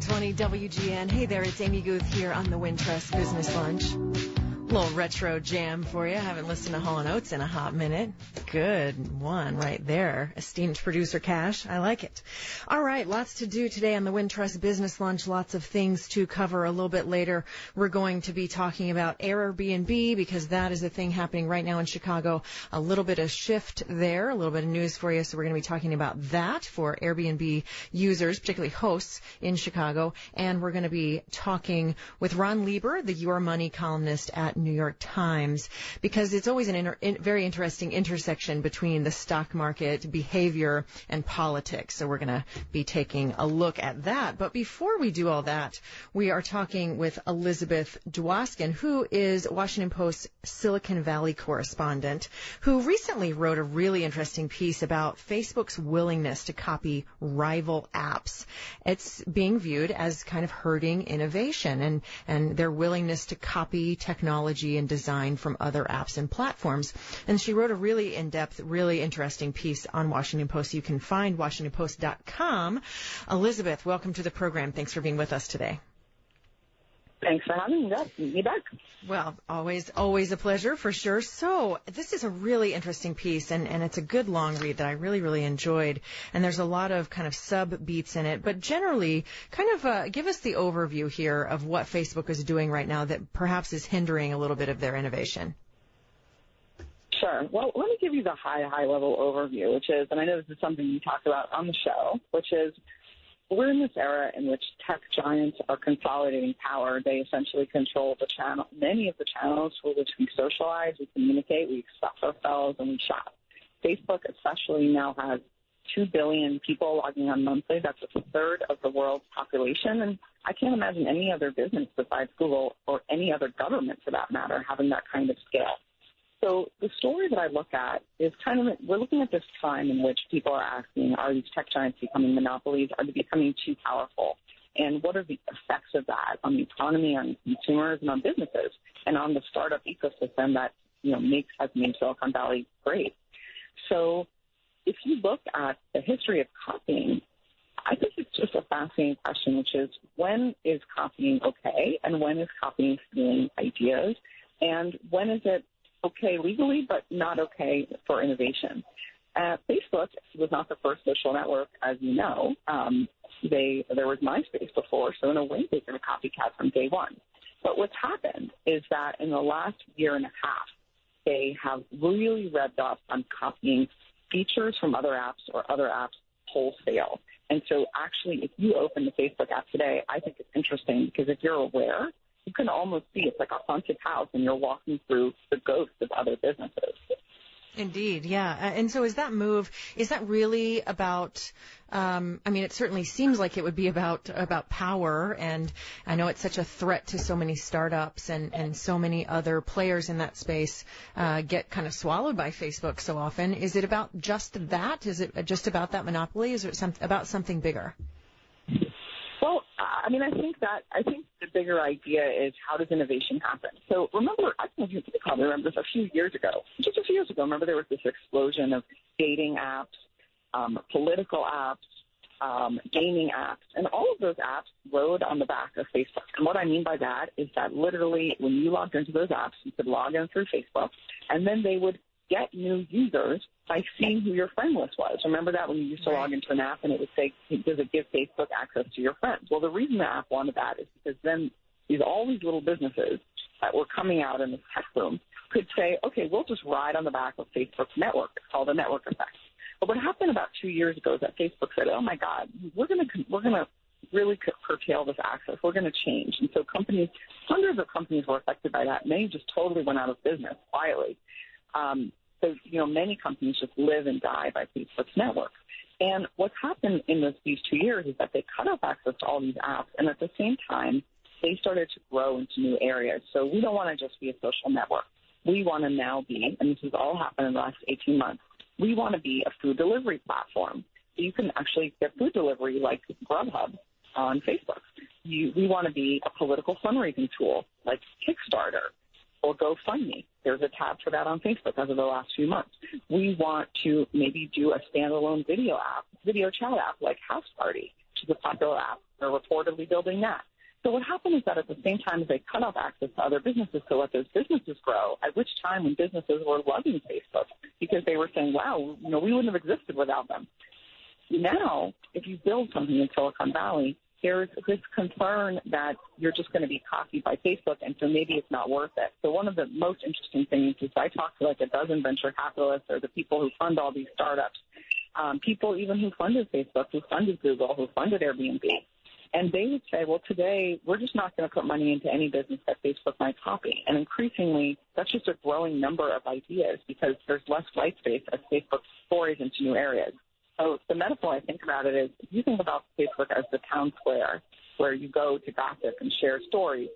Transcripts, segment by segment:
720 WGN. Hey there, it's Amy Guth here on the Wintrust Business Lunch. Little retro jam for you. I haven't listened to Hall & Oates in a hot minute. Good one right there. Esteemed producer Cash. I like it. All right. Lots to do today on the Wintrust Business Lunch. Lots of things to cover a little bit later. We're going to be talking about Airbnb because that is a thing happening right now in Chicago. A little bit of shift there, a little bit of news for you. So we're going to be talking about that for Airbnb users, particularly hosts in Chicago. And we're going to be talking with Ron Lieber, the Your Money columnist at New York Times because it's always an inter- in, very interesting intersection between the stock market behavior and politics. So we're going to be taking a look at that. But before we do all that, we are talking with Elizabeth Dwoskin, who is Washington Post Silicon Valley correspondent, who recently wrote a really interesting piece about Facebook's willingness to copy rival apps. It's being viewed as kind of hurting innovation and, and their willingness to copy technology technology and design from other apps and platforms. And she wrote a really in-depth, really interesting piece on Washington Post. You can find WashingtonPost.com. Elizabeth, welcome to the program. Thanks for being with us today. Thanks for having me back. Well, always, always a pleasure for sure. So this is a really interesting piece and, and it's a good long read that I really, really enjoyed. And there's a lot of kind of sub beats in it, but generally kind of uh, give us the overview here of what Facebook is doing right now that perhaps is hindering a little bit of their innovation. Sure. Well, let me give you the high, high level overview, which is, and I know this is something you talked about on the show, which is we're in this era in which tech giants are consolidating power. They essentially control the channel, many of the channels for which we socialize, we communicate, we express ourselves, and we shop. Facebook especially now has 2 billion people logging on monthly. That's a third of the world's population. And I can't imagine any other business besides Google or any other government for that matter having that kind of scale. So the story that I look at is kind of we're looking at this time in which people are asking, are these tech giants becoming monopolies? Are they becoming too powerful? And what are the effects of that on the economy, on consumers, and on businesses, and on the startup ecosystem that you know makes has made Silicon Valley great? So if you look at the history of copying, I think it's just a fascinating question, which is when is copying okay, and when is copying stealing ideas, and when is it okay legally, but not okay for innovation. Uh, Facebook was not the first social network, as you know. Um, they there was MySpace before, so in a way they've been a copycat from day one. But what's happened is that in the last year and a half, they have really revved up on copying features from other apps or other apps wholesale. And so actually, if you open the Facebook app today, I think it's interesting because if you're aware you can almost see it's like a haunted house and you're walking through the ghosts of other businesses. Indeed, yeah. And so is that move, is that really about, um, I mean, it certainly seems like it would be about, about power and I know it's such a threat to so many startups and, and so many other players in that space, uh, get kind of swallowed by Facebook so often. Is it about just that? Is it just about that monopoly? Is it some, about something bigger? Well, I mean, I think that I think bigger idea is how does innovation happen? So remember, I don't know if you probably remember this a few years ago, just a few years ago. Remember there was this explosion of dating apps, um, political apps, um, gaming apps, and all of those apps rode on the back of Facebook. And what I mean by that is that literally, when you logged into those apps, you could log in through Facebook, and then they would get new users by seeing who your friend list was. Remember that when you used to log into an app and it would say, does it give Facebook access to your friends? Well, the reason the app wanted that is because then these all these little businesses that were coming out in the tech boom could say, okay, we'll just ride on the back of Facebook's network. It's called a network effect. But what happened about two years ago is that Facebook said, oh my God, we're going to, we're going to really curtail this access. We're going to change. And so companies, hundreds of companies were affected by that. Many just totally went out of business quietly. Um, so, you know, many companies just live and die by Facebook's network. And what's happened in this, these two years is that they cut off access to all these apps, and at the same time, they started to grow into new areas. So we don't want to just be a social network. We want to now be, and this has all happened in the last 18 months, we want to be a food delivery platform. So you can actually get food delivery like Grubhub on Facebook. You, we want to be a political fundraising tool like Kickstarter or GoFundMe. There's a tab for that on Facebook over the last few months. We want to maybe do a standalone video app, video chat app like House Party which is a popular app. They're reportedly building that. So what happened is that at the same time as they cut off access to other businesses to let those businesses grow, at which time when businesses were loving Facebook because they were saying, wow, you know, we wouldn't have existed without them. Now, if you build something in Silicon Valley, there's this concern that you're just going to be copied by Facebook, and so maybe it's not worth it. So one of the most interesting things is I talked to like a dozen venture capitalists or the people who fund all these startups, um, people even who funded Facebook, who funded Google, who funded Airbnb, and they would say, well, today we're just not going to put money into any business that Facebook might copy. And increasingly, that's just a growing number of ideas because there's less white space as Facebook forays into new areas. So the metaphor I think about it is if you think about Facebook as the town square where you go to gossip and share stories,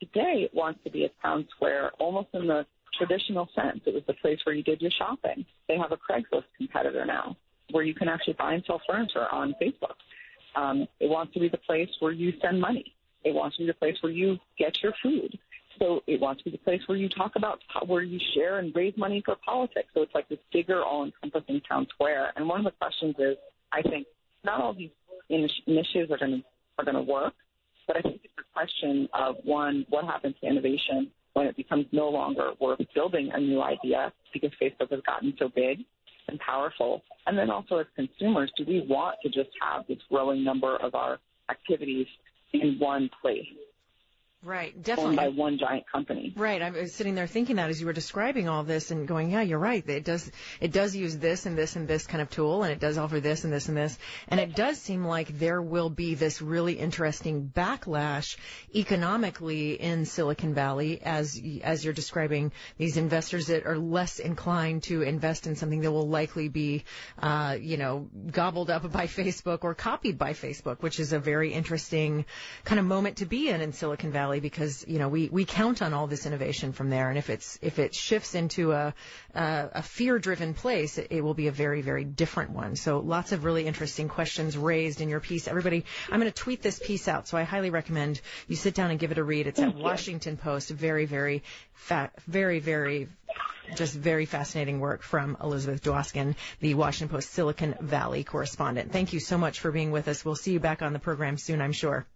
today it wants to be a town square almost in the traditional sense. It was the place where you did your shopping. They have a Craigslist competitor now where you can actually buy and sell furniture on Facebook. Um, it wants to be the place where you send money. It wants to be the place where you get your food. So it wants to be the place where you talk about where you share and raise money for politics. So it's like this bigger, all-encompassing town square. And one of the questions is, I think not all these initiatives are going to are going to work, but I think it's a question of one, what happens to innovation when it becomes no longer worth building a new idea because Facebook has gotten so big and powerful? And then also as consumers, do we want to just have this growing number of our activities in one place? Right, definitely. Owned by one giant company. Right. I was sitting there thinking that as you were describing all this and going, yeah, you're right. It does, it does use this and this and this kind of tool and it does offer this and this and this. And it does seem like there will be this really interesting backlash economically in Silicon Valley as, as you're describing these investors that are less inclined to invest in something that will likely be, uh, you know, gobbled up by Facebook or copied by Facebook, which is a very interesting kind of moment to be in in Silicon Valley Valley because you know we we count on all this innovation from there, and if it's if it shifts into a a, a fear driven place, it, it will be a very very different one. So lots of really interesting questions raised in your piece. Everybody, I'm going to tweet this piece out, so I highly recommend you sit down and give it a read. It's at Washington Post. Very very fat, very very just very fascinating work from Elizabeth Dwoskin, the Washington Post Silicon Valley correspondent. Thank you so much for being with us. We'll see you back on the program soon, I'm sure.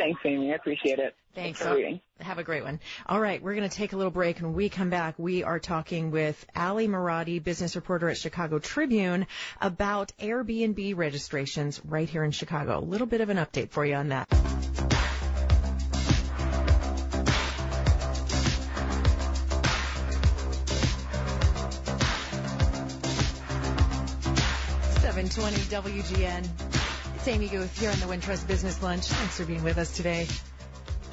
Thanks, Amy. I appreciate it. Thanks. Thanks for reading. Have a great one. All right, we're going to take a little break. and When we come back, we are talking with Ali Marotti, business reporter at Chicago Tribune, about Airbnb registrations right here in Chicago. A little bit of an update for you on that. Seven twenty WGN. It's Amy Guth here on the Wintrust Business Lunch. Thanks for being with us today.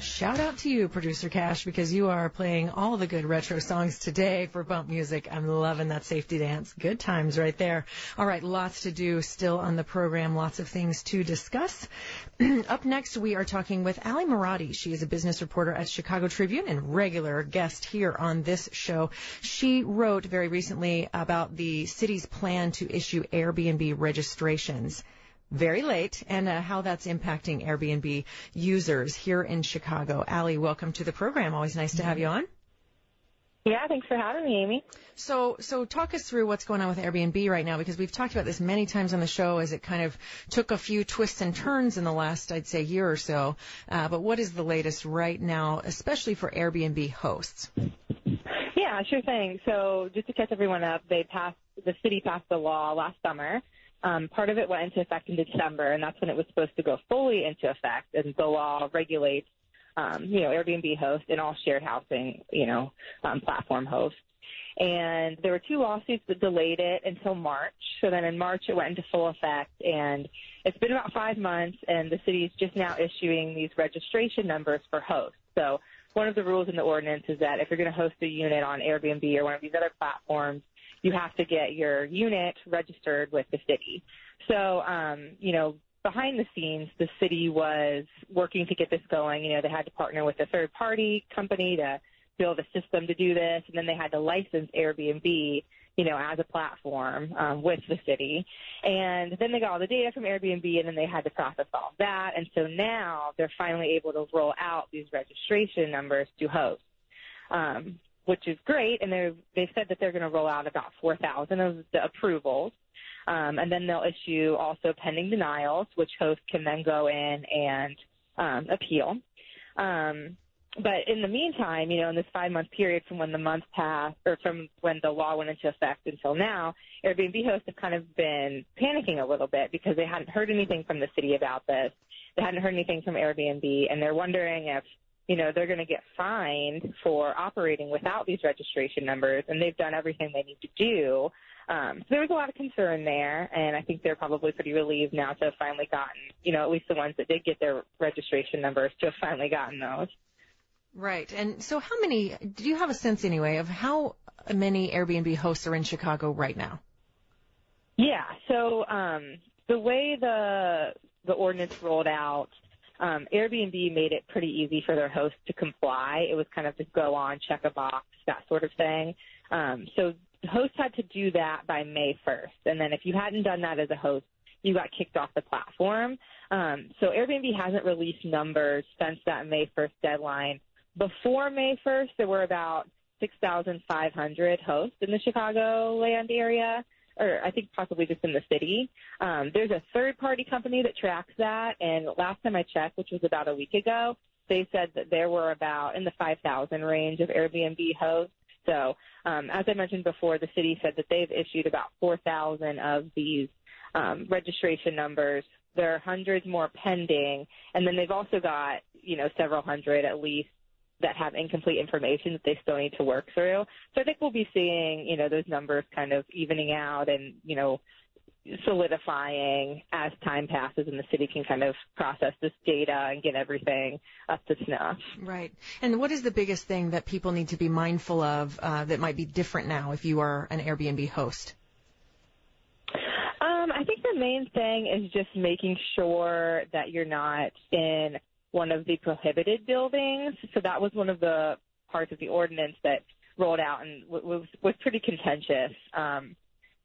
Shout out to you, Producer Cash, because you are playing all the good retro songs today for bump music. I'm loving that safety dance. Good times right there. All right, lots to do still on the program, lots of things to discuss. Up next, we are talking with Ali Marotti. She is a business reporter at Chicago Tribune and regular guest here on this show. She wrote very recently about the city's plan to issue Airbnb registrations very late and uh, how that's impacting Airbnb users here in Chicago. Ali, welcome to the program. Always nice to have you on. Yeah, thanks for having me, Amy. So, so talk us through what's going on with Airbnb right now because we've talked about this many times on the show as it kind of took a few twists and turns in the last, I'd say, year or so. Uh, but what is the latest right now, especially for Airbnb hosts? Yeah, sure thing. So, just to catch everyone up, they passed the city passed a law last summer um, part of it went into effect in December, and that's when it was supposed to go fully into effect. And the law regulates, um, you know, Airbnb hosts and all shared housing, you know, um, platform hosts. And there were two lawsuits that delayed it until March. So then in March it went into full effect, and it's been about five months, and the city is just now issuing these registration numbers for hosts. So one of the rules in the ordinance is that if you're going to host a unit on Airbnb or one of these other platforms, you have to get your unit registered with the city. So, um, you know, behind the scenes, the city was working to get this going. You know, they had to partner with a third party company to build a system to do this, and then they had to license Airbnb, you know, as a platform um, with the city. And then they got all the data from Airbnb, and then they had to process all that. And so now they're finally able to roll out these registration numbers to hosts. Um, which is great. And they've, they've said that they're going to roll out about 4,000 of the approvals. Um, and then they'll issue also pending denials, which hosts can then go in and um, appeal. Um, but in the meantime, you know, in this five month period from when the month passed or from when the law went into effect until now, Airbnb hosts have kind of been panicking a little bit because they hadn't heard anything from the city about this. They hadn't heard anything from Airbnb and they're wondering if, you know, they're going to get fined for operating without these registration numbers and they've done everything they need to do. Um, so there was a lot of concern there, and I think they're probably pretty relieved now to have finally gotten, you know, at least the ones that did get their registration numbers to have finally gotten those. Right. And so how many, do you have a sense anyway of how many Airbnb hosts are in Chicago right now? Yeah. So, um, the way the, the ordinance rolled out, um, Airbnb made it pretty easy for their hosts to comply. It was kind of just go on, check a box, that sort of thing. Um, so hosts had to do that by May 1st. And then if you hadn't done that as a host, you got kicked off the platform. Um, so Airbnb hasn't released numbers since that May 1st deadline. Before May 1st, there were about 6,500 hosts in the Chicago land area, or I think possibly just in the city. Um, there's a third party company that tracks that, and last time I checked, which was about a week ago, they said that there were about in the 5,000 range of Airbnb hosts. So, um, as I mentioned before, the city said that they've issued about 4,000 of these um, registration numbers. There are hundreds more pending, and then they've also got, you know, several hundred at least that have incomplete information that they still need to work through. So I think we'll be seeing, you know, those numbers kind of evening out and, you know, solidifying as time passes and the city can kind of process this data and get everything up to snuff. Right. And what is the biggest thing that people need to be mindful of uh, that might be different now if you are an Airbnb host? Um, I think the main thing is just making sure that you're not in one of the prohibited buildings. So that was one of the parts of the ordinance that rolled out and was was pretty contentious. Um,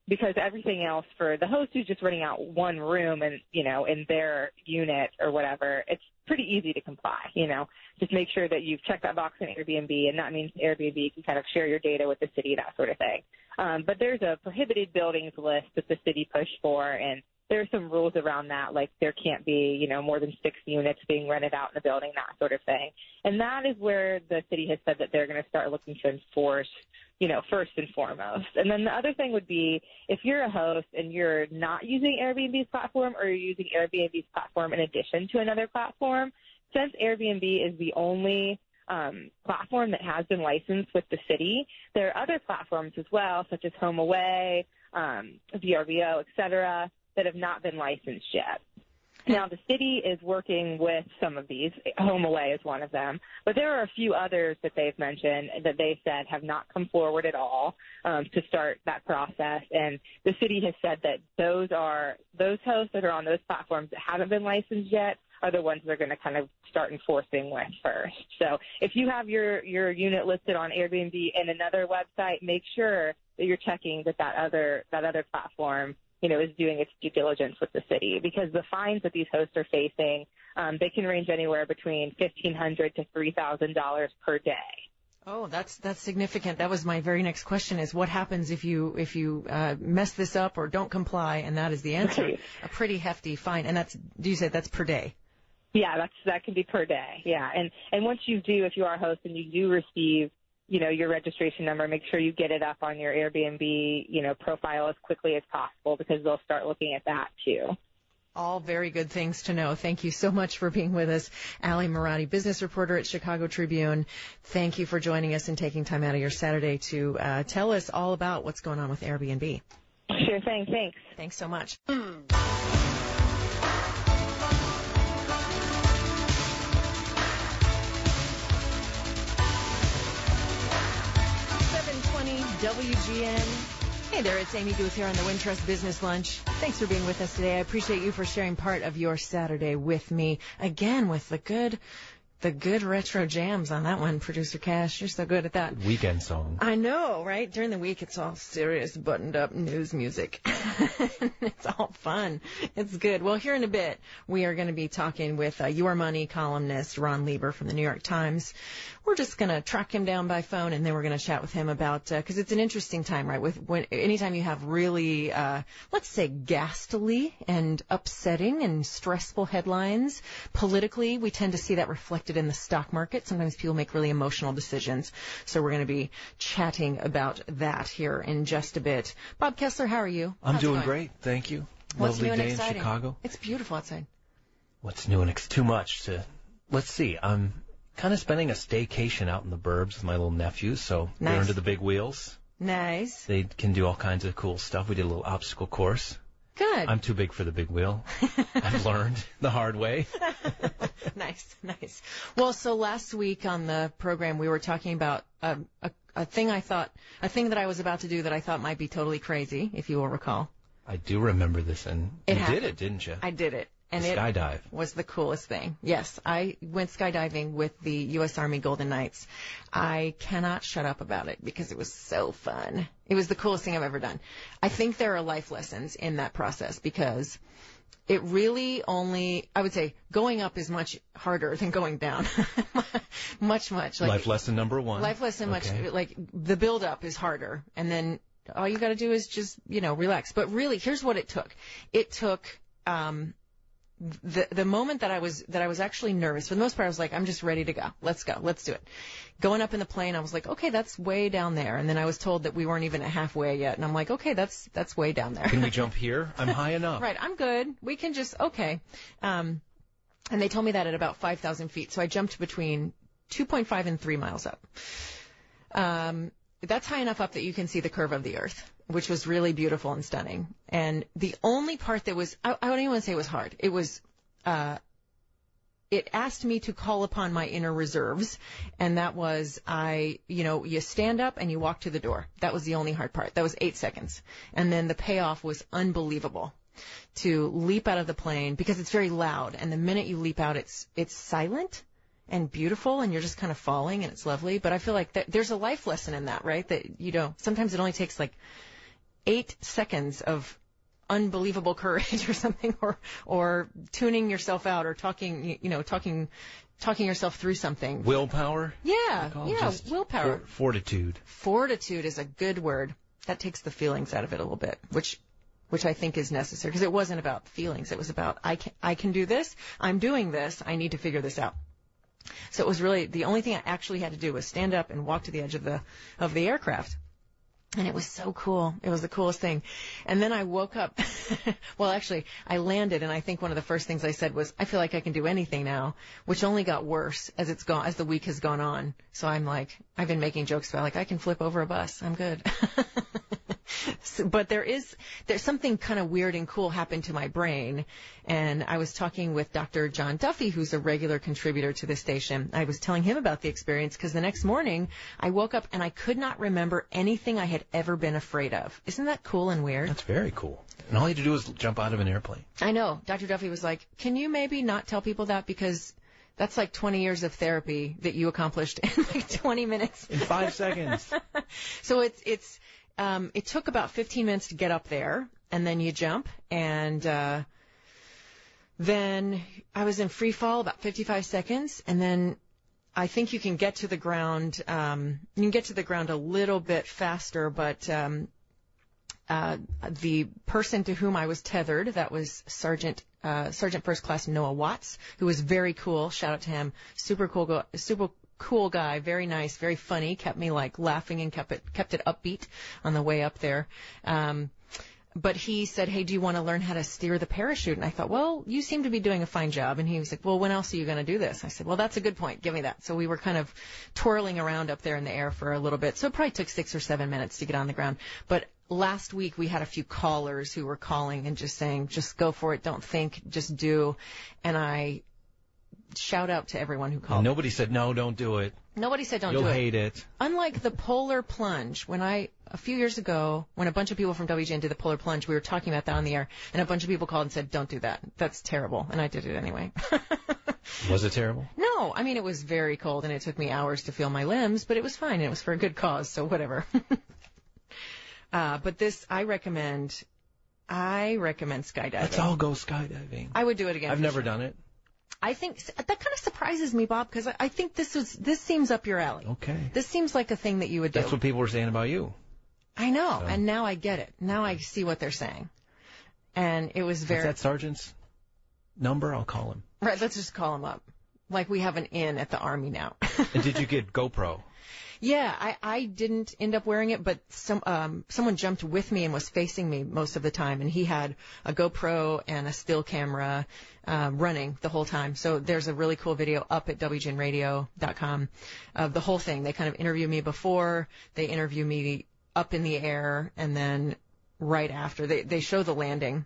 because everything else for the host who's just renting out one room and you know in their unit or whatever, it's pretty easy to comply. You know, just make sure that you've checked that box in Airbnb, and that means Airbnb can kind of share your data with the city, that sort of thing. Um, but there's a prohibited buildings list that the city pushed for, and there are some rules around that, like there can't be, you know, more than six units being rented out in a building, that sort of thing. And that is where the city has said that they're going to start looking to enforce, you know, first and foremost. And then the other thing would be if you're a host and you're not using Airbnb's platform or you're using Airbnb's platform in addition to another platform, since Airbnb is the only um, platform that has been licensed with the city. There are other platforms as well, such as HomeAway, um, VRBO, et cetera, that have not been licensed yet. Now the city is working with some of these. HomeAway is one of them, but there are a few others that they've mentioned that they said have not come forward at all um, to start that process. And the city has said that those are those hosts that are on those platforms that haven't been licensed yet are the ones they're going to kind of start enforcing with first. So if you have your your unit listed on Airbnb and another website, make sure that you're checking that that other that other platform you know, is doing its due diligence with the city because the fines that these hosts are facing, um, they can range anywhere between fifteen hundred to three thousand dollars per day. Oh, that's that's significant. That was my very next question: is what happens if you if you uh, mess this up or don't comply? And that is the answer: Right. a pretty hefty fine. And that's do you say that's per day? Yeah, that's that can be per day. Yeah, and and once you do, if you are a host and you do receive you know, your registration number, make sure you get it up on your Airbnb, you know, profile as quickly as possible because they'll start looking at that too. All very good things to know. Thank you so much for being with us. Ali Marotti, business reporter at Chicago Tribune. Thank you for joining us and taking time out of your Saturday to uh, tell us all about what's going on with Airbnb. Sure thing. Thanks. Thanks so much. WGN. Hey there, it's Amy Guth here on the Wintrust Business Lunch. Thanks for being with us today. I appreciate you for sharing part of your Saturday with me. Again, with the good, the good retro jams on that one, producer Cash. You're so good at that. Weekend song. I know, right? During the week, it's all serious, buttoned up news music. it's all fun. It's good. Well, here in a bit, we are going to be talking with uh, Your Money columnist Ron Lieber from the New York Times. We're just going to track him down by phone, and then we're going to chat with him about because uh, it's an interesting time, right? With when anytime you have really, uh, let's say, ghastly and upsetting and stressful headlines politically, we tend to see that reflected in the stock market. Sometimes people make really emotional decisions. So we're going to be chatting about that here in just a bit. Bob Kessler, how are you? I'm How's doing great, thank you. What's Lovely day in Chicago. It's beautiful outside. What's new and ex- too much to? Let's see. I'm kind of spending a staycation out in the burbs with my little nephews, so they're Nice. into the big wheels. Nice. They can do all kinds of cool stuff. We did a little obstacle course. Good. I'm too big for the big wheel. I've learned the hard way. nice, nice. Well, so last week on the program, we were talking about a, a, a thing I thought, a thing that I was about to do that I thought might be totally crazy, if you will recall. I do remember this, and It you happened. did it, didn't you? I did it. And it skydive. was the coolest thing. Yes, I went skydiving with the U.S. Army Golden Knights. I cannot shut up about it because it was so fun. It was the coolest thing I've ever done. I think there are life lessons in that process because it really only, I would say, going up is much harder than going down. much, much. Like, Life lesson number one. life lesson much like the build up is harder and then all you got to do is just you know relax but really here's what it took it took um the the moment that I was that I was actually nervous for the most part I was like I'm just ready to go let's go let's do it going up in the plane I was like okay that's way down there and then I was told that we weren't even at halfway yet and I'm like okay that's that's way down there Can we jump here? I'm high enough. Right, I'm good. We can just okay. Um, and they told me that at about 5,000 feet, so I jumped between 2.5 and 3 miles up. Um, that's high enough up that you can see the curve of the Earth, which was really beautiful and stunning. And the only part that was, I, I don't even want to say it was hard. It was, uh, it asked me to call upon my inner reserves, and that was I, you know, you stand up and you walk to the door. That was the only hard part. That was eight seconds, and then the payoff was unbelievable. To leap out of the plane because it's very loud, and the minute you leap out, it's it's silent and beautiful, and you're just kind of falling, and it's lovely. But I feel like there's a life lesson in that, right? That you know, sometimes it only takes like eight seconds of unbelievable courage or something or or tuning yourself out or talking you- know talking talking yourself through something. Willpower. yeah yeah willpower. fortitude. fortitude is a good word. That takes the feelings out of it a little bit which which I think is necessary because it wasn't about feelings. It was about I can I can do this. I'm doing this. I need to figure this out. So it was really the only thing I actually had to do was stand up and walk to the edge of the of the aircraft. And it was so cool. It was the coolest thing. And then I woke up. well, actually, I landed, and I think one of the first things I said was, "I feel like I can do anything now," which only got worse as it's gone as the week has gone on. So I'm like, I've been making jokes about like I can flip over a bus. I'm good. So- but there is there's something kind of weird and cool happened to my brain and I was talking with Dr. John Duffy who's a regular contributor to the station. I was telling him about the experience because the next morning I woke up and I could not remember anything I had ever been afraid of. Isn't that cool and weird? That's very cool. And all you had to do was jump out of an airplane. I know. Dr. Duffy was like, "Can you maybe not tell people that because that's like 20 years of therapy that you accomplished in like 20 minutes." In five seconds. So it's it's um, it took about 15 minutes to get up there, and then you jump, and uh, then I was in free fall about 55 seconds, and then I think you can get to the ground. Um, you can get to the ground a little bit faster, but um, uh, the person to whom I was tethered, that was Sergeant uh, Sergeant First Class Noah Watts, who was very cool. Shout out to him. Super cool, go- super cool guy. Very nice, very funny. Kept me like laughing and kept it kept it upbeat on the way up there. Um, but he said, "Hey, do you want to learn how to steer the parachute?" And I thought, "Well, you seem to be doing a fine job." And he was like, "Well, when else are you going to do this?" I said, "Well, that's a good point. Give me that." So we were kind of twirling around up there in the air for a little bit. So it probably took six or seven minutes to get on the ground. But last week we had a few callers who were calling and just saying, "Just go for it. Don't think. Just do." And I shout out to everyone who called. And nobody said, no, don't do it. Nobody said don't You'll do it. hate it. Unlike the polar plunge, when I a few years ago, when a bunch of people from WGN did the polar plunge, we were talking about that on the air, and a bunch of people called and said, "Don't do that. That's terrible," and I did it anyway. Was it terrible? No, I mean it was very cold and it took me hours to feel my limbs, but it was fine and it was for a good cause, so whatever. uh, but this, I recommend, I recommend skydiving. Let's all go skydiving. I would do it again. I've never sure. done it. I think that kind of surprises me, Bob, because I, I think this was this seems up your alley. Okay. This seems like a thing that you would do. That's what people were saying about you. I know, So- and now I get it. Now I see what they're saying, and it was very that sergeant's number? I'll call him. right. Let's just call him up. Like we have an in at the army now. And did you get GoPro? Yeah, I, I didn't end up wearing it, but some um, someone jumped with me and was facing me most of the time, and he had a GoPro and a still camera um, running the whole time. So there's a really cool video up at wgnradio.com of the whole thing. They kind of interview me before, they interview me up in the air, and then right after they they show the landing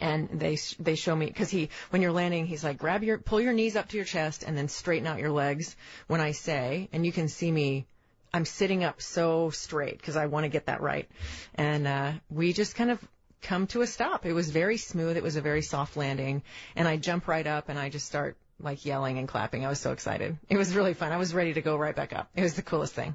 and they they show me because he when you're landing he's like grab your pull your knees up to your chest and then straighten out your legs when I say and you can see me I'm sitting up so straight because I want to get that right. And uh, we just kind of come to a stop. It was very smooth. It was a very soft landing. And I jump right up and I just start like yelling and clapping. I was so excited. It was really fun. I was ready to go right back up. It was the coolest thing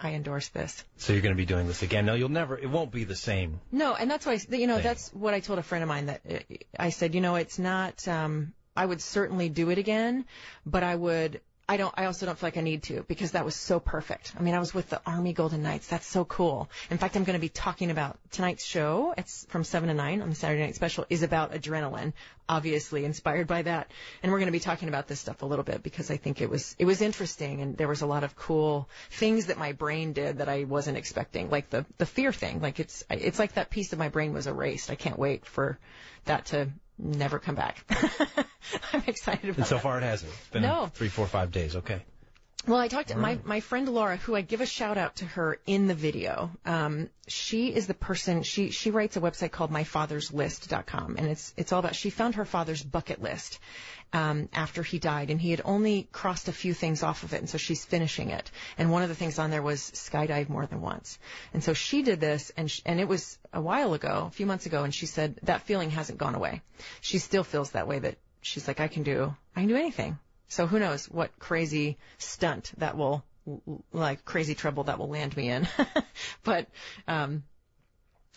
I endorse this So you're going to be doing this again. No, you'll never. It won't be the same. no, and that's why I- you know thing. that's what I told a friend of mine that uh, I said, you know, it's not. um I would certainly do it again, but I would. I don't. I also don't feel like I need to because that was so perfect. I mean, I was with the Army Golden Knights. That's so cool. In fact, I'm going to be talking about tonight's show. It's from seven to nine on the Saturday Night Special. Is about adrenaline, obviously inspired by that. And we're going to be talking about this stuff a little bit because I think it was it was interesting and there was a lot of cool things that my brain did that I wasn't expecting, like the the fear thing. Like it's it's like that piece of my brain was erased. I can't wait for that to never come back. I'm excited about And so far, it hasn't. It's been No. three, four, five days. Okay. Well, I talked to my, my friend Laura, who I give a shout out to her in the video. Um, she is the person, she, she writes a website called myfatherslist.com and it's, it's all about, she found her father's bucket list, um, after he died and he had only crossed a few things off of it and so she's finishing it. And one of the things on there was skydive more than once. And so she did this and, sh- and it was a while ago, a few months ago, and she said that feeling hasn't gone away. She still feels that way that she's like, I can do, I can do anything. So who knows what crazy stunt that will, like crazy trouble that will land me in. but, um,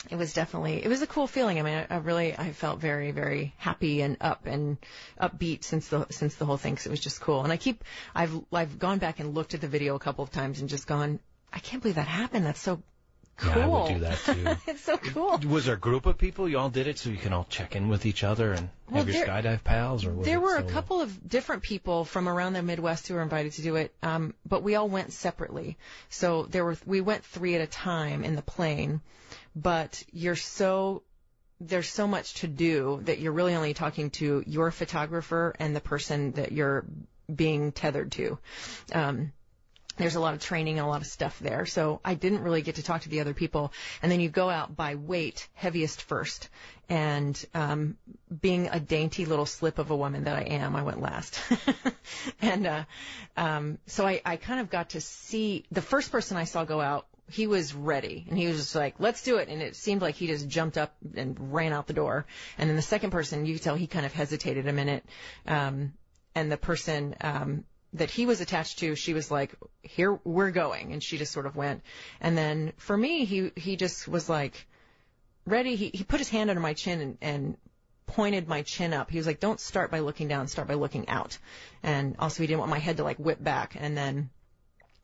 it was definitely, it was a cool feeling. I mean, I, I really, I felt very, very happy and up and upbeat since the, since the whole thing. 'cause it was just cool. And I keep, I've, I've gone back and looked at the video a couple of times and just gone, I can't believe that happened. That's so cool. Yeah, I would do that too. it's so cool. Was there a group of people? You all did it so you can all check in with each other and Well, have your there- skydive pals, or was There were a couple of different people from around the Midwest who were invited to do it, um, but we all went separately. So there were we went three at a time in the plane, but you're so there's so much to do that you're really only talking to your photographer and the person that you're being tethered to. Um, there's a lot of training and a lot of stuff there. So I didn't really get to talk to the other people. And then you go out by weight, heaviest first. And um, being a dainty little slip of a woman that I am, I went last. and uh, um, so I, I kind of got to see the first person I saw go out. He was ready, and he was just like, "Let's do it." And it seemed like he just jumped up and ran out the door. And then the second person, you could tell he kind of hesitated a minute. Um, and the person um, that he was attached to, she was like, "Here we're going," and she just sort of went. And then for me, he he just was like ready. He he put his hand under my chin and, and pointed my chin up. He was like, "Don't start by looking down. Start by looking out." And also, he didn't want my head to like whip back. And then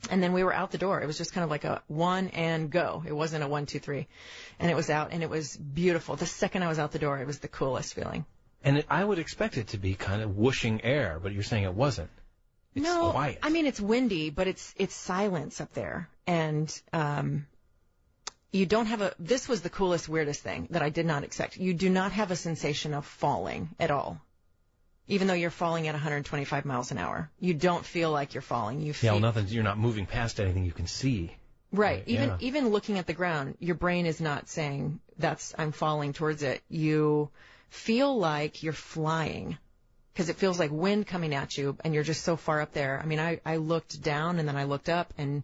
and then we were out the door. It was just kind of like a one and go. It wasn't a one, two, three. And it was out and it was beautiful. The second I was out the door, it was the coolest feeling. And it, I would expect it to be kind of whooshing air, but you're saying it wasn't. It's no, quiet. I mean it's windy, but it's it's silence up there, and um, you don't have a. This was the coolest, weirdest thing that I did not expect. You do not have a sensation of falling at all, even though you're falling at 125 miles an hour. You don't feel like you're falling. You yeah, feel well, nothing. You're not moving past anything you can see. right. Right, Even yeah. even looking at the ground, your brain is not saying that's I'm falling towards it. You feel like you're flying because it feels like wind coming at you and you're just so far up there. I mean, I, I looked down and then I looked up and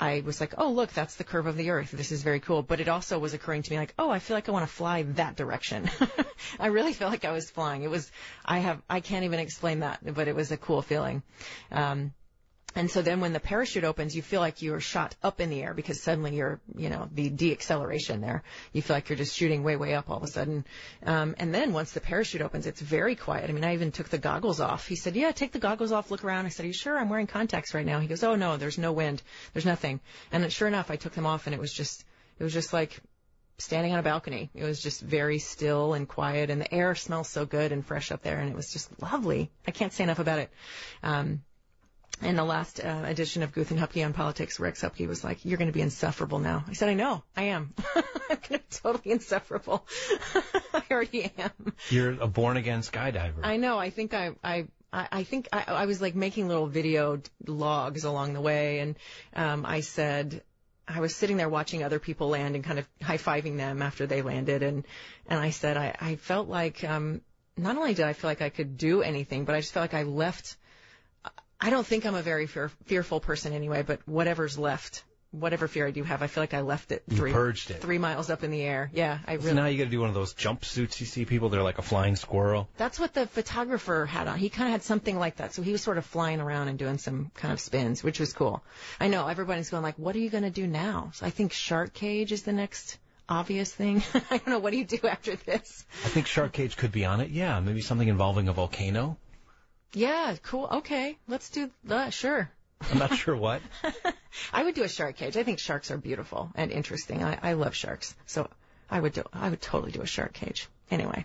I was like, oh, look, that's the curve of the earth. This is very cool. But it also was occurring to me like, oh, I feel like I want to fly that direction. I really felt like I was flying. It was, I have, I can't even explain that, but it was a cool feeling. Um, and so then when the parachute opens, you feel like you're shot up in the air because suddenly you're, you know, the deacceleration there. You feel like you're just shooting way, way up all of a sudden. Um, and then once the parachute opens, it's very quiet. I mean, I even took the goggles off. He said, yeah, take the goggles off, look around. I said, are you sure? I'm wearing contacts right now. He goes, oh no, there's no wind. There's nothing. And sure enough, I took them off and it was just, it was just like standing on a balcony. It was just very still and quiet and the air smells so good and fresh up there and it was just lovely. I can't say enough about it. Um, in the last uh, edition of Guth and Huppke on politics, Rex Huppke was like, "You're going to be insufferable now." I said, "I know, I am. I'm going to be totally insufferable. I already am." You're a born again skydiver. I know. I think I I. I think I, I was like making little video logs along the way, and um, I said, I was sitting there watching other people land and kind of high fiving them after they landed, and and I said I, I felt like um, not only did I feel like I could do anything, but I just felt like I left I don't think I'm a very fear, fearful person anyway, but whatever's left, whatever fear I do have, I feel like I left it You three, purged it. three miles up in the air. Yeah, I So really. now you got to do one of those jumpsuits you see people. They're like a flying squirrel. That's what the photographer had on. He kind of had something like that. So he was sort of flying around and doing some kind of spins, which was cool. I know everybody's going like, what are you going to do now? So I think shark cage is the next obvious thing. I don't know. What do you do after this? I think Shark Cage could be on it. Yeah, maybe something involving a volcano. Yeah, cool. Okay. Let's do that. Sure. I'm not sure what. I would do a shark cage. I think sharks are beautiful and interesting. I, I love sharks. So I would do, I would totally do a shark cage. Anyway.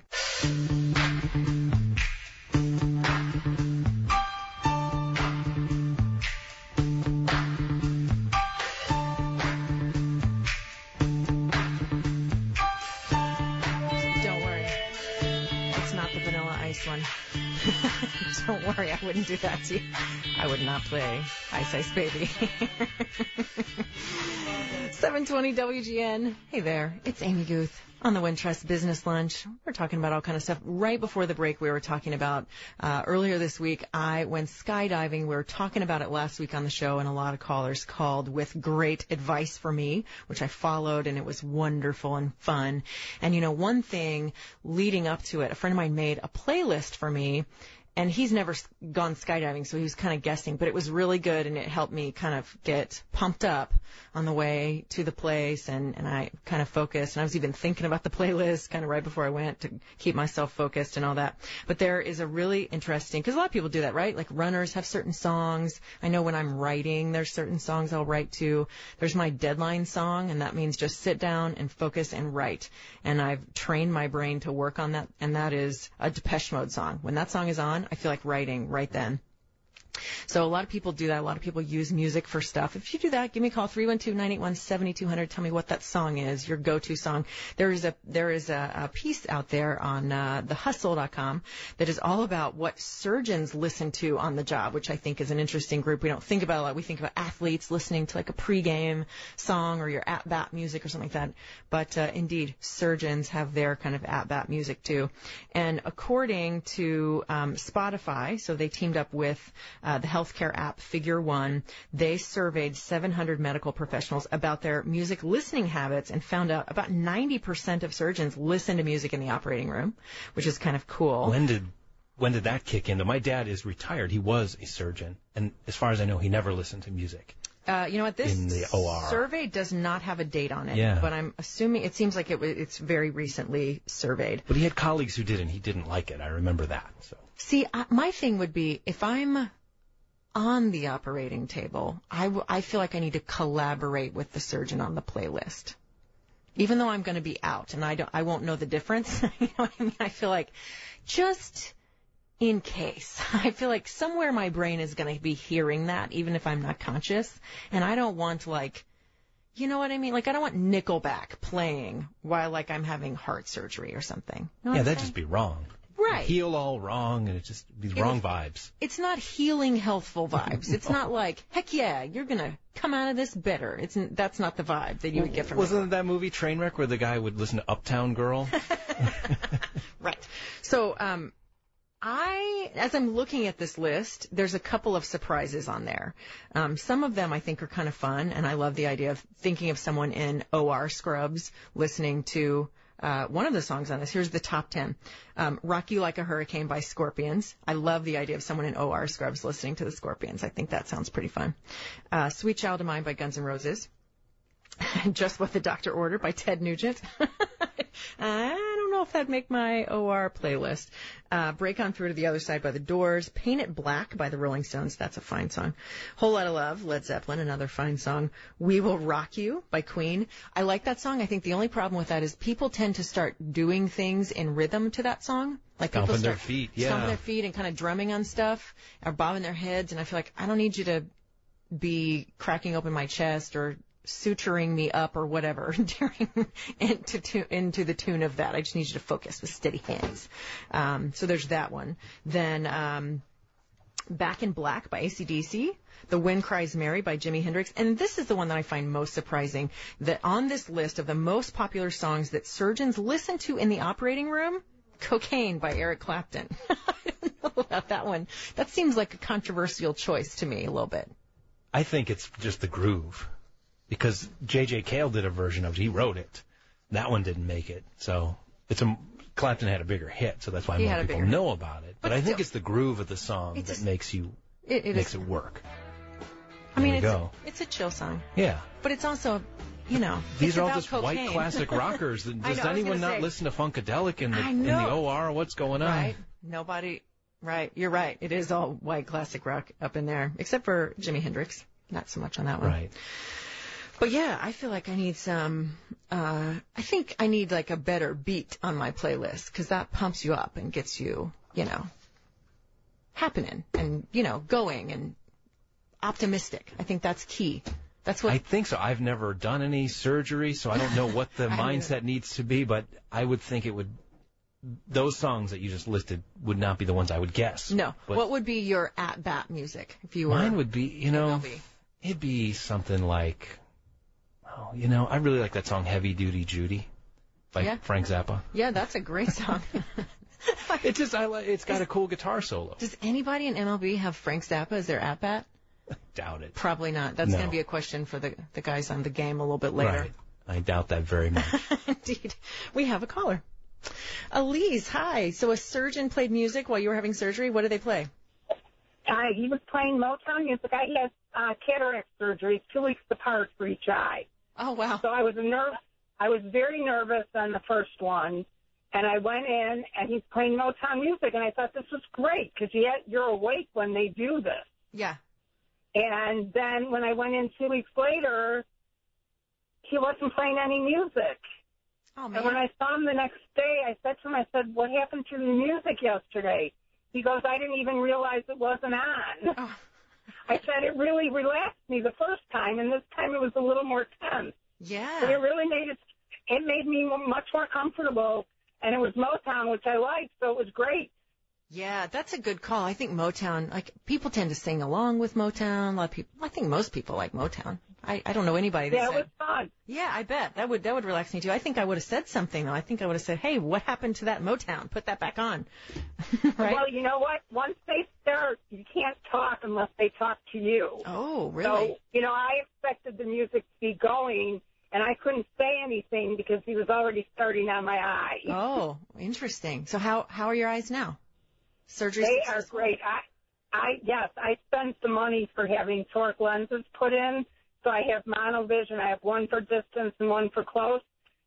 Don't worry, I wouldn't do that to you. I would not play Ice Ice Baby. 720 WGN. Hey there, it's Amy Guth on the Wintrust Business Lunch. We're talking about all kind of stuff. Right before the break, we were talking about uh, earlier this week. I went skydiving. We were talking about it last week on the show, and a lot of callers called with great advice for me, which I followed, and it was wonderful and fun. And you know, one thing leading up to it, a friend of mine made a playlist for me and he's never gone skydiving, so he was kind of guessing, but it was really good and it helped me kind of get pumped up on the way to the place and, and I kind of focused and I was even thinking about the playlist kind of right before I went to keep myself focused and all that. But there is a really interesting, cause a lot of people do that, right? Like runners have certain songs. I know when I'm writing, there's certain songs I'll write to. There's my deadline song and that means just sit down and focus and write. And I've trained my brain to work on that and that is a Depeche Mode song. When that song is on, I feel like writing right then. So a lot of people do that. A lot of people use music for stuff. If you do that, give me a call 312-981-7200. Tell me what that song is, your go-to song. There is a there is a, a piece out there on uh, thehustle.com that is all about what surgeons listen to on the job, which I think is an interesting group. We don't think about a lot. We think about athletes listening to like a pregame song or your at bat music or something like that. But uh, indeed, surgeons have their kind of at bat music too. And according to um, Spotify, so they teamed up with uh, the healthcare app Figure One. They surveyed 700 medical professionals about their music listening habits and found out about 90% of surgeons listen to music in the operating room, which is kind of cool. When did when did that kick in? My dad is retired. He was a surgeon, and as far as I know, he never listened to music. Uh, you know what? This In the OR. survey does not have a date on it, Yeah. but I'm assuming it seems like it was, it's very recently surveyed. But he had colleagues who did, and he didn't like it. I remember that. So See, I, my thing would be if I'm on the operating table, I, w- I feel like I need to collaborate with the surgeon on the playlist. Even though I'm going to be out and I don't, I won't know the difference. you know what I mean? I feel like just in case, I feel like somewhere my brain is going to be hearing that, even if I'm not conscious. And I don't want like, you know what I mean? Like I don't want Nickelback playing while like I'm having heart surgery or something. You know yeah, that'd saying? just be wrong. Right. Heal all wrong, and it just be It wrong would- vibes. it's not healing healthful vibes. It's not like, heck yeah, you're gonna come out of this better. It's that's not the vibe that you would get from Wasn't it that movie Trainwreck where the guy would listen to Uptown Girl? Right. So, um, I, as I'm looking at this list, there's a couple of surprises on there. Um, some of them I think are kind of fun, and I love the idea of thinking of someone in OR scrubs listening to uh, one of the songs on this. Here's the top 10. Um, Rock You Like a Hurricane by Scorpions. I love the idea of someone in OR scrubs listening to the Scorpions. I think that sounds pretty fun. Uh, Sweet Child of Mine by Guns N' Roses. Just What the Doctor Ordered by Ted Nugent. I know if that'd make my OR playlist. Uh, Break On Through to the Other Side by The Doors. Paint It Black by the Rolling Stones. That's a fine song. Whole Lotta Love, Led Zeppelin, another fine song. We Will Rock You by Queen. I like that song. I think the only problem with that is people tend to start doing things in rhythm to that song. Like people Stomping start their feet, yeah. stomping their feet and kind of drumming on stuff or bobbing their heads. And I feel like I don't need you to be cracking open my chest or suturing me up or whatever during into to, into the tune of that. I just need you to focus with steady hands. Um, so there's that one. Then um, Back in Black by ACDC. The Wind Cries Mary by Jimi Hendrix. And this is the one that I find most surprising that on this list of the most popular songs that surgeons listen to in the operating room, Cocaine by Eric Clapton. I don't know about that one. That seems like a controversial choice to me a little bit. I think it's just the groove. Because J.J. Cale did a version of it. He wrote it. That one didn't make it. So it's a, Clapton had a bigger hit, so that's why He more people know about it. But, But I think it's the groove of the song that makes you It, it makes is. it work. I mean, it's go. it's a chill song, Yeah. but it's also, you know, These are all just cocaine. white classic rockers. Does know, anyone not say. listen to Funkadelic in the in the. OR? What's going on? Right? Nobody. Right. You're right. It is all white classic rock up in there, except for Jimi Hendrix. Not so much on that one. Right. But yeah, I feel like I need some. Uh, I think I need like a better beat on my playlist because that pumps you up and gets you, you know, happening and you know going and optimistic. I think that's key. That's what I think so. I've never done any surgery, so I don't know what the mindset needs to be, but I would think it would. Those songs that you just listed would not be the ones I would guess. No. But what would be your at bat music if you were? mine would be, you know, MLB? it'd be something like, oh, you know, I really like that song "Heavy Duty Judy" by Yeah. Frank Zappa. Yeah, that's a great song. It just, I like, it's got a cool guitar solo. Does anybody in MLB have Frank Zappa as their at bat? Doubt it. Probably not. That's No. going to be a question for the the guys on the game a little bit later. Right. I doubt that very much. Indeed. We have a caller. Elise, hi. So a surgeon played music while you were having surgery. What did they play? Uh, he was playing Motown music. I had uh, cataract surgery two weeks apart for each eye. Oh wow. So I was a nerve. I was very nervous on the first one, and I went in and he's playing Motown music, and I thought this was great because you're awake when they do this. Yeah. And then when I went in two weeks later, he wasn't playing any music. Oh man! And when. I saw him the next day, I said to him, I said, "What happened to the music yesterday?" He goes, "I didn't even realize it wasn't on." Oh. I said it really relaxed me the first time, and this time it was a little more tense. Yeah. But it really made it. It made me much more comfortable, and it was Motown, which I liked, so it was great. Yeah, that's a good call. I think Motown, like people tend to sing along with Motown. A lot of people, I think most people like Motown. I, I don't know anybody that Yeah, it said, was fun. yeah, I bet that would that would relax me too. I think I would have said something though. I think I would have said, hey, what happened to that Motown? Put that back on. right? Well, you know what? Once they start, you can't talk unless they talk to you. oh, really? So, you know, I expected the music to be going, and I couldn't say anything because he was already starting on my eye. Oh, interesting. So how how are your eyes now? Surgery. they are great. I, I yes, I spent some money for having toric lenses put in, so I have monovision. I have one for distance and one for close,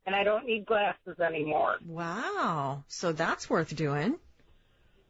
and I don't need glasses anymore. Wow. So that's worth doing.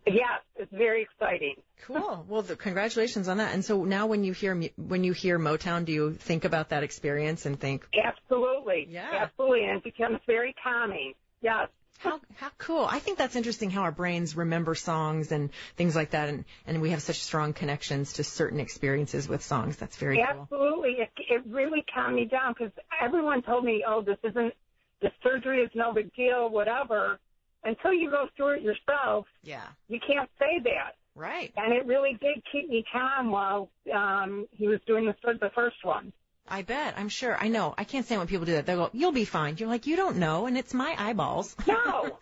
Yes, it's very exciting. Cool. Well, the, congratulations on that. And so now, when you hear when you hear Motown, do you think about that experience and think, Absolutely. Yeah. Absolutely, and it becomes very calming. Yes. How how cool? I think that's interesting how our brains remember songs and things like that, and and we have such strong connections to certain experiences with songs. That's very cool. Absolutely. It, it really calmed me down because everyone told me, oh, this isn't, the surgery is no big deal, whatever. Until you go through it yourself, Yeah. you can't say that. Right. And it really did keep me calm while um, he was doing the, the first one. I bet. I'm sure. I know. I can't stand when people do that. They'll go, "You'll be fine." You're like, "You don't know," and it's my eyeballs. No,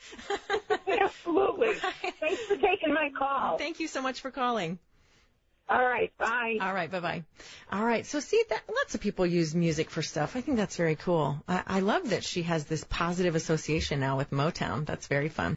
absolutely. Thanks for taking my call. Thank you so much for calling. All right, bye. All right, bye bye. All right, so see that lots of people use music for stuff. I think that's very cool. I, I love that she has this positive association now with Motown. That's very fun.